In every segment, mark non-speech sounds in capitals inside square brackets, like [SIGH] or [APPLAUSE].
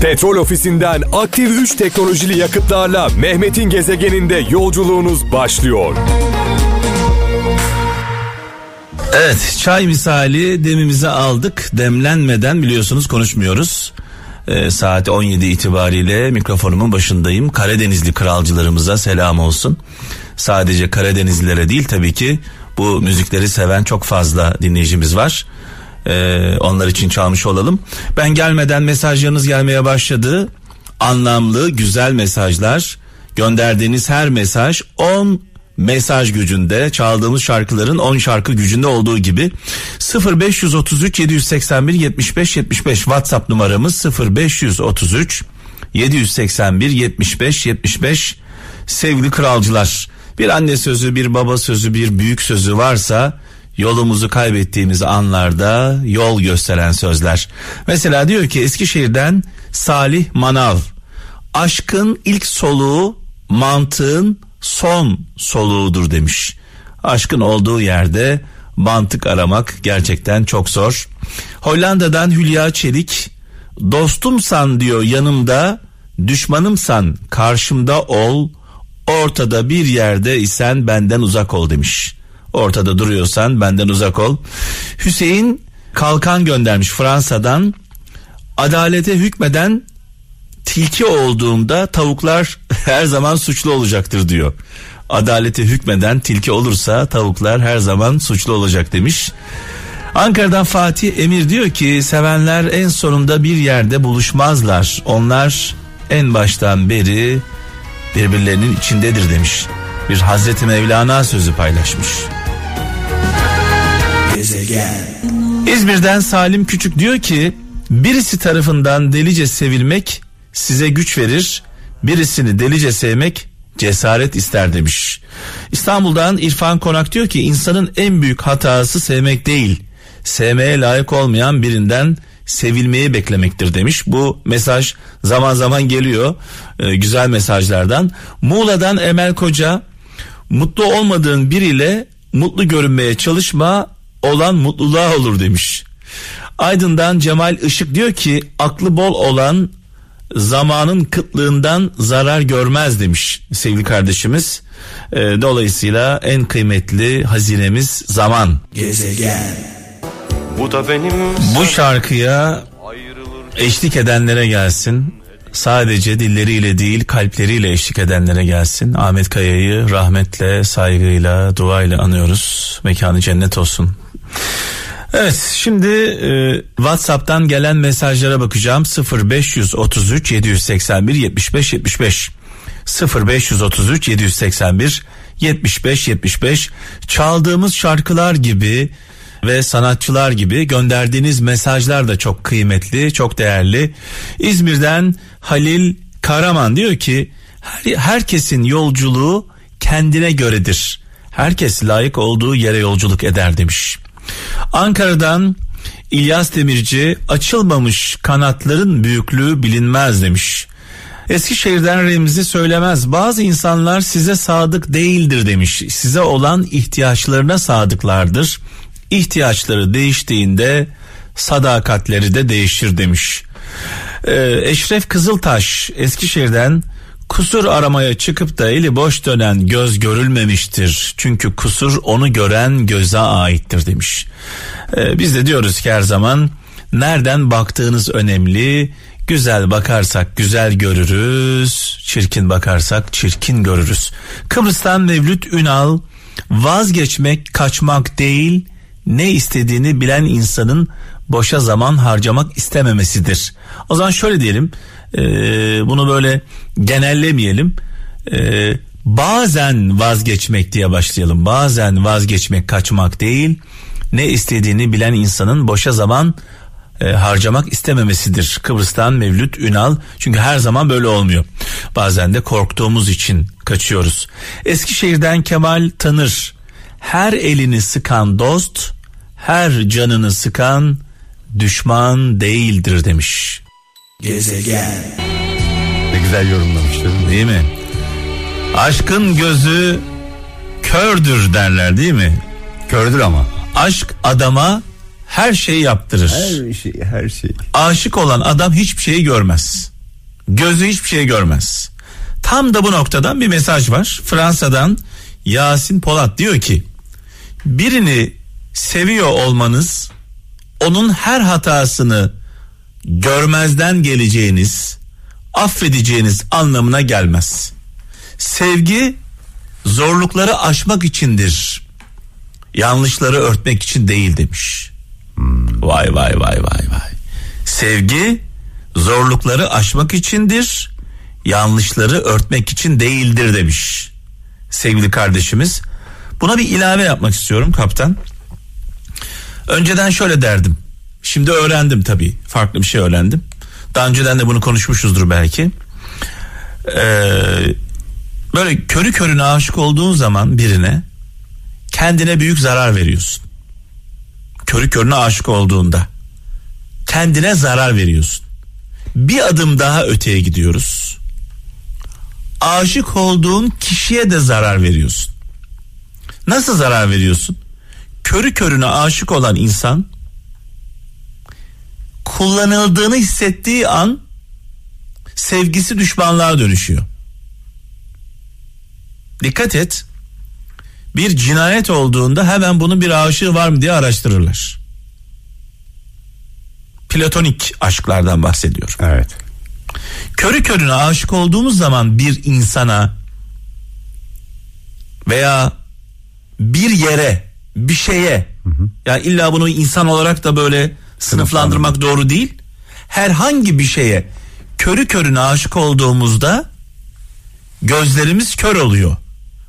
Petrol ofisinden aktif 3 teknolojili yakıtlarla Mehmet'in gezegeninde yolculuğunuz başlıyor. Evet çay misali demimizi aldık. Demlenmeden biliyorsunuz konuşmuyoruz. Ee, saat 17 itibariyle mikrofonumun başındayım. Karadenizli kralcılarımıza selam olsun. Sadece Karadenizlilere değil tabii ki bu müzikleri seven çok fazla dinleyicimiz var. Ee, onlar için çalmış olalım. Ben gelmeden mesajlarınız gelmeye başladı. Anlamlı, güzel mesajlar. Gönderdiğiniz her mesaj 10 mesaj gücünde çaldığımız şarkıların 10 şarkı gücünde olduğu gibi 0533 781 75 75 WhatsApp numaramız 0533 781 75 75 sevgili kralcılar bir anne sözü bir baba sözü bir büyük sözü varsa yolumuzu kaybettiğimiz anlarda yol gösteren sözler. Mesela diyor ki Eskişehir'den Salih Manav aşkın ilk soluğu mantığın son soluğudur demiş. Aşkın olduğu yerde mantık aramak gerçekten çok zor. Hollanda'dan Hülya Çelik dostumsan diyor yanımda düşmanımsan karşımda ol ortada bir yerde isen benden uzak ol demiş. Ortada duruyorsan benden uzak ol. Hüseyin Kalkan göndermiş Fransa'dan. Adalete hükmeden tilki olduğumda tavuklar [LAUGHS] her zaman suçlu olacaktır diyor. Adalete hükmeden tilki olursa tavuklar her zaman suçlu olacak demiş. Ankara'dan Fatih Emir diyor ki sevenler en sonunda bir yerde buluşmazlar. Onlar en baştan beri birbirlerinin içindedir demiş. Bir Hazreti Mevlana sözü paylaşmış. Gezegen. İzmir'den Salim Küçük diyor ki birisi tarafından delice sevilmek size güç verir. Birisini delice sevmek cesaret ister demiş. İstanbul'dan İrfan Konak diyor ki insanın en büyük hatası sevmek değil. Sevmeye layık olmayan birinden sevilmeyi beklemektir demiş. Bu mesaj zaman zaman geliyor e, güzel mesajlardan. Muğla'dan Emel Koca mutlu olmadığın biriyle mutlu görünmeye çalışma olan mutluluğa olur demiş. Aydın'dan Cemal Işık diyor ki aklı bol olan zamanın kıtlığından zarar görmez demiş sevgili kardeşimiz. E, dolayısıyla en kıymetli hazinemiz zaman. Gezegen. Bu da benim Bu şarkıya eşlik edenlere gelsin. Sadece dilleriyle değil kalpleriyle eşlik edenlere gelsin. Ahmet Kaya'yı rahmetle, saygıyla, duayla anıyoruz. Mekanı cennet olsun. Evet şimdi e, WhatsApp'tan gelen mesajlara bakacağım 0533 781 75 75 0533 781 75 75 çaldığımız şarkılar gibi ve sanatçılar gibi gönderdiğiniz mesajlar da çok kıymetli, çok değerli. İzmir'den Halil Karaman diyor ki her, herkesin yolculuğu kendine göredir. Herkes layık olduğu yere yolculuk eder demiş. Ankara'dan İlyas Demirci açılmamış kanatların büyüklüğü bilinmez demiş. Eskişehir'den Remzi söylemez. Bazı insanlar size sadık değildir demiş. Size olan ihtiyaçlarına sadıklardır. İhtiyaçları değiştiğinde sadakatleri de değişir demiş. Ee, Eşref Kızıltaş Eskişehir'den Kusur aramaya çıkıp da eli boş dönen göz görülmemiştir. Çünkü kusur onu gören göze aittir demiş. Ee, biz de diyoruz ki her zaman nereden baktığınız önemli. Güzel bakarsak güzel görürüz, çirkin bakarsak çirkin görürüz. Kıbrıs'tan Mevlüt Ünal vazgeçmek kaçmak değil ne istediğini bilen insanın boşa zaman harcamak istememesidir. O zaman şöyle diyelim e, bunu böyle genellemeyelim. E, bazen vazgeçmek diye başlayalım. Bazen vazgeçmek kaçmak değil. Ne istediğini bilen insanın boşa zaman e, harcamak istememesidir. Kıbrıs'tan Mevlüt Ünal çünkü her zaman böyle olmuyor. Bazen de korktuğumuz için kaçıyoruz. Eskişehir'den Kemal Tanır her elini sıkan dost her canını sıkan düşman değildir demiş. Gezegen. Ne güzel yorumlamış değil mi? Aşkın gözü kördür derler değil mi? Kördür ama. Aşk adama her şeyi yaptırır. Her şey her şey. Aşık olan adam hiçbir şeyi görmez. Gözü hiçbir şey görmez. Tam da bu noktadan bir mesaj var. Fransa'dan Yasin Polat diyor ki birini seviyor olmanız onun her hatasını görmezden geleceğiniz, affedeceğiniz anlamına gelmez. Sevgi zorlukları aşmak içindir. Yanlışları örtmek için değil demiş. Vay vay vay vay vay. Sevgi zorlukları aşmak içindir. Yanlışları örtmek için değildir demiş. Sevgili kardeşimiz. Buna bir ilave yapmak istiyorum kaptan. Önceden şöyle derdim. Şimdi öğrendim tabii. Farklı bir şey öğrendim. Daha önceden de bunu konuşmuşuzdur belki. Ee, böyle körü körüne aşık olduğun zaman birine kendine büyük zarar veriyorsun. Körü körüne aşık olduğunda kendine zarar veriyorsun. Bir adım daha öteye gidiyoruz. Aşık olduğun kişiye de zarar veriyorsun. Nasıl zarar veriyorsun? Körü körüne aşık olan insan kullanıldığını hissettiği an sevgisi düşmanlığa dönüşüyor. Dikkat et. Bir cinayet olduğunda hemen bunun bir aşığı var mı diye araştırırlar. Platonik aşklardan bahsediyorum. Evet. Körü körüne aşık olduğumuz zaman bir insana veya bir yere, bir şeye yani illa bunu insan olarak da böyle sınıflandırmak doğru değil. Herhangi bir şeye körü körüne aşık olduğumuzda gözlerimiz kör oluyor.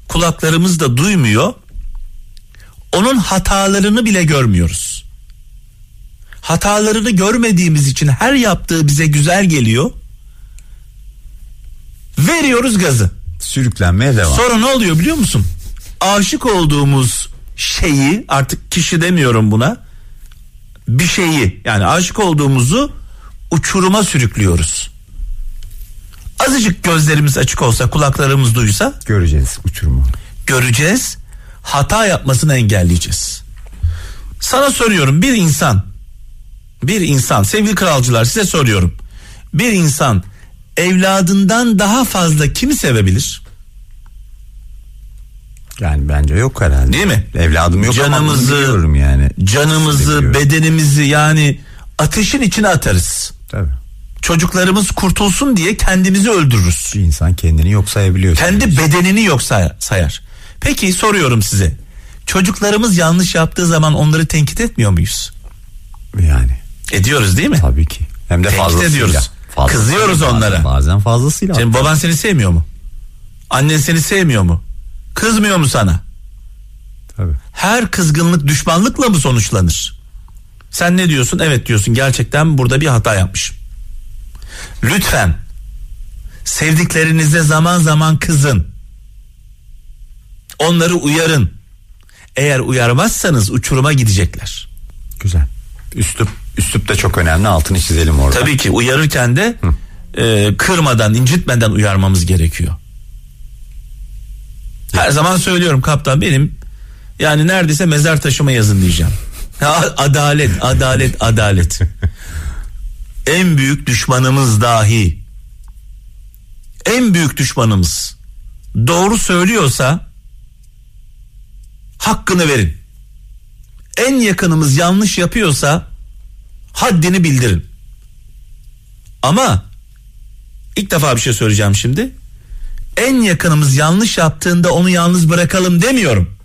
Kulaklarımız da duymuyor. Onun hatalarını bile görmüyoruz. Hatalarını görmediğimiz için her yaptığı bize güzel geliyor. Veriyoruz gazı. Sürüklenmeye devam. Sonra ne oluyor biliyor musun? Aşık olduğumuz şeyi artık kişi demiyorum buna. Bir şeyi yani aşık olduğumuzu uçuruma sürüklüyoruz. Azıcık gözlerimiz açık olsa kulaklarımız duysa Göreceğiz uçurumu. göreceğiz. Hata yapmasını engelleyeceğiz. Sana soruyorum bir insan bir insan sevgili kralcılar size soruyorum. Bir insan evladından daha fazla kimi sevebilir? Yani bence yok herhalde. Değil mi? Evladım yok ama Canımızı, biliyorum yani. Canımızı, bedenimizi yani ateşin içine atarız. Tabii. Çocuklarımız kurtulsun diye kendimizi öldürürüz. Bir insan kendini yok sayabiliyor. Kendi bedenini yok say- sayar. Peki soruyorum size. Çocuklarımız yanlış yaptığı zaman onları tenkit etmiyor muyuz? Yani Ediyoruz değil mi? tabii ki. Hem de Tenkit fazlasıyla. ediyoruz. Fazlasıyla, Kızıyoruz bazen- onlara. Bazen fazlasıyla. Senin baban seni sevmiyor mu? Annen seni sevmiyor mu? Kızmıyor mu sana? Tabii. Her kızgınlık düşmanlıkla mı sonuçlanır? Sen ne diyorsun? Evet diyorsun gerçekten burada bir hata yapmışım. Lütfen sevdiklerinize zaman zaman kızın. Onları uyarın. Eğer uyarmazsanız uçuruma gidecekler. Güzel. Üslup, üslup da çok önemli altını çizelim orada. Tabii ki uyarırken de e, kırmadan, incitmeden uyarmamız gerekiyor. Her zaman söylüyorum kaptan benim yani neredeyse mezar taşıma yazın diyeceğim. Adalet, adalet, adalet. [LAUGHS] en büyük düşmanımız dahi en büyük düşmanımız doğru söylüyorsa hakkını verin. En yakınımız yanlış yapıyorsa haddini bildirin. Ama ilk defa bir şey söyleyeceğim şimdi. En yakınımız yanlış yaptığında onu yalnız bırakalım demiyorum.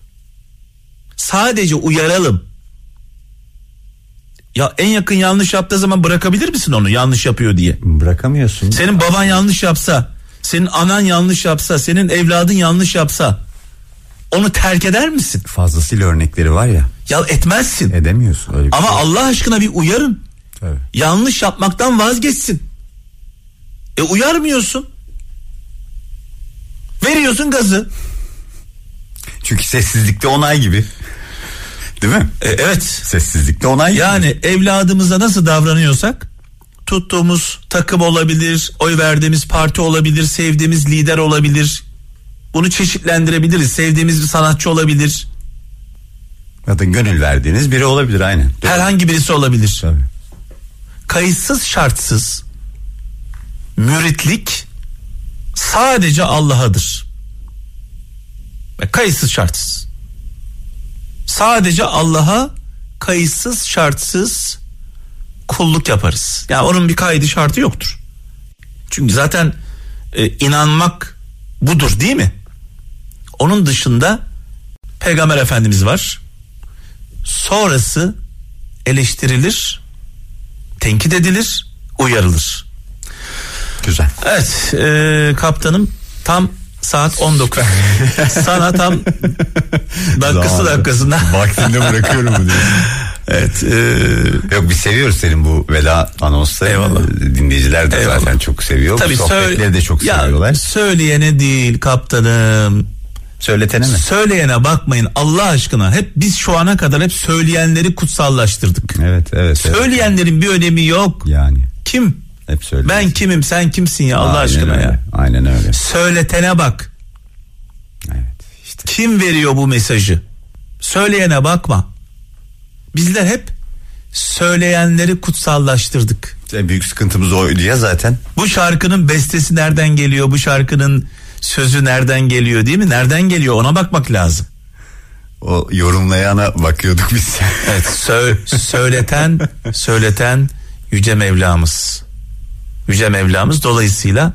Sadece uyaralım. Ya en yakın yanlış yaptığı zaman bırakabilir misin onu yanlış yapıyor diye? Bırakamıyorsun. Senin baban yanlış yapsa, senin anan yanlış yapsa, senin evladın yanlış yapsa onu terk eder misin? Fazlasıyla örnekleri var ya. Ya etmezsin. Edemiyorsun öyle Ama şey. Allah aşkına bir uyarın. Tabii. yanlış yapmaktan vazgeçsin. E uyarmıyorsun. Veriyorsun gazı. Çünkü sessizlikte onay gibi. Değil mi? E, evet. Sessizlikte onay gibi. Yani evladımıza nasıl davranıyorsak tuttuğumuz takım olabilir, oy verdiğimiz parti olabilir, sevdiğimiz lider olabilir. Bunu çeşitlendirebiliriz. Sevdiğimiz bir sanatçı olabilir. Ya da gönül verdiğiniz biri olabilir aynen. Herhangi birisi olabilir. Tabii. Kayıtsız şartsız müritlik sadece Allah'adır. Kayıtsız şartsız. Sadece Allah'a kayıtsız şartsız kulluk yaparız. Yani onun bir kaydı şartı yoktur. Çünkü zaten e, inanmak budur değil mi? Onun dışında Peygamber Efendimiz var. Sonrası eleştirilir, tenkit edilir, uyarılır. Güzel. Evet e, kaptanım tam saat 19. [LAUGHS] Sana tam dakikası Zamanında. dakikasında. [LAUGHS] Vaktinde bırakıyorum diye. evet. e, Yok biz seviyoruz senin bu veda anonsları. Eyvallah. Dinleyiciler de Eyvallah. zaten çok seviyor. tabii bu sohbetleri söyle- de çok ya, seviyorlar. Söyleyene değil kaptanım. Söyletene mi? Söyleyene bakmayın Allah aşkına. Hep biz şu ana kadar hep söyleyenleri kutsallaştırdık. Evet evet. evet. Söyleyenlerin bir önemi yok. Yani Kim? Hep söyle. Ben kimim sen kimsin ya Allah Aynen aşkına öyle, ya. Aynen öyle. Söyletene bak. Evet işte. Kim veriyor bu mesajı? Söyleyene bakma. Bizler hep söyleyenleri kutsallaştırdık. En büyük sıkıntımız oydu ya zaten. Bu şarkının bestesi nereden geliyor? Bu şarkının sözü nereden geliyor değil mi? Nereden geliyor? Ona bakmak lazım. O yorumlayana bakıyorduk biz. Evet, sö- söyleten söyleten yüce Mevlamız. Yüce Mevlamız dolayısıyla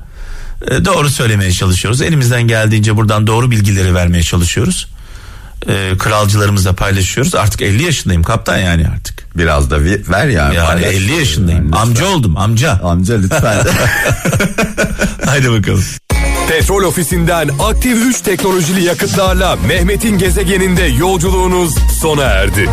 e, doğru söylemeye çalışıyoruz. Elimizden geldiğince buradan doğru bilgileri vermeye çalışıyoruz. E, kralcılarımızla paylaşıyoruz. Artık 50 yaşındayım kaptan yani artık. Biraz da ver ya. Yani paylaş. 50 yaşındayım. Lütfen. Amca oldum amca. Amca lütfen. [LAUGHS] Haydi bakalım. Petrol ofisinden aktif 3 teknolojili yakıtlarla Mehmet'in gezegeninde yolculuğunuz sona erdi.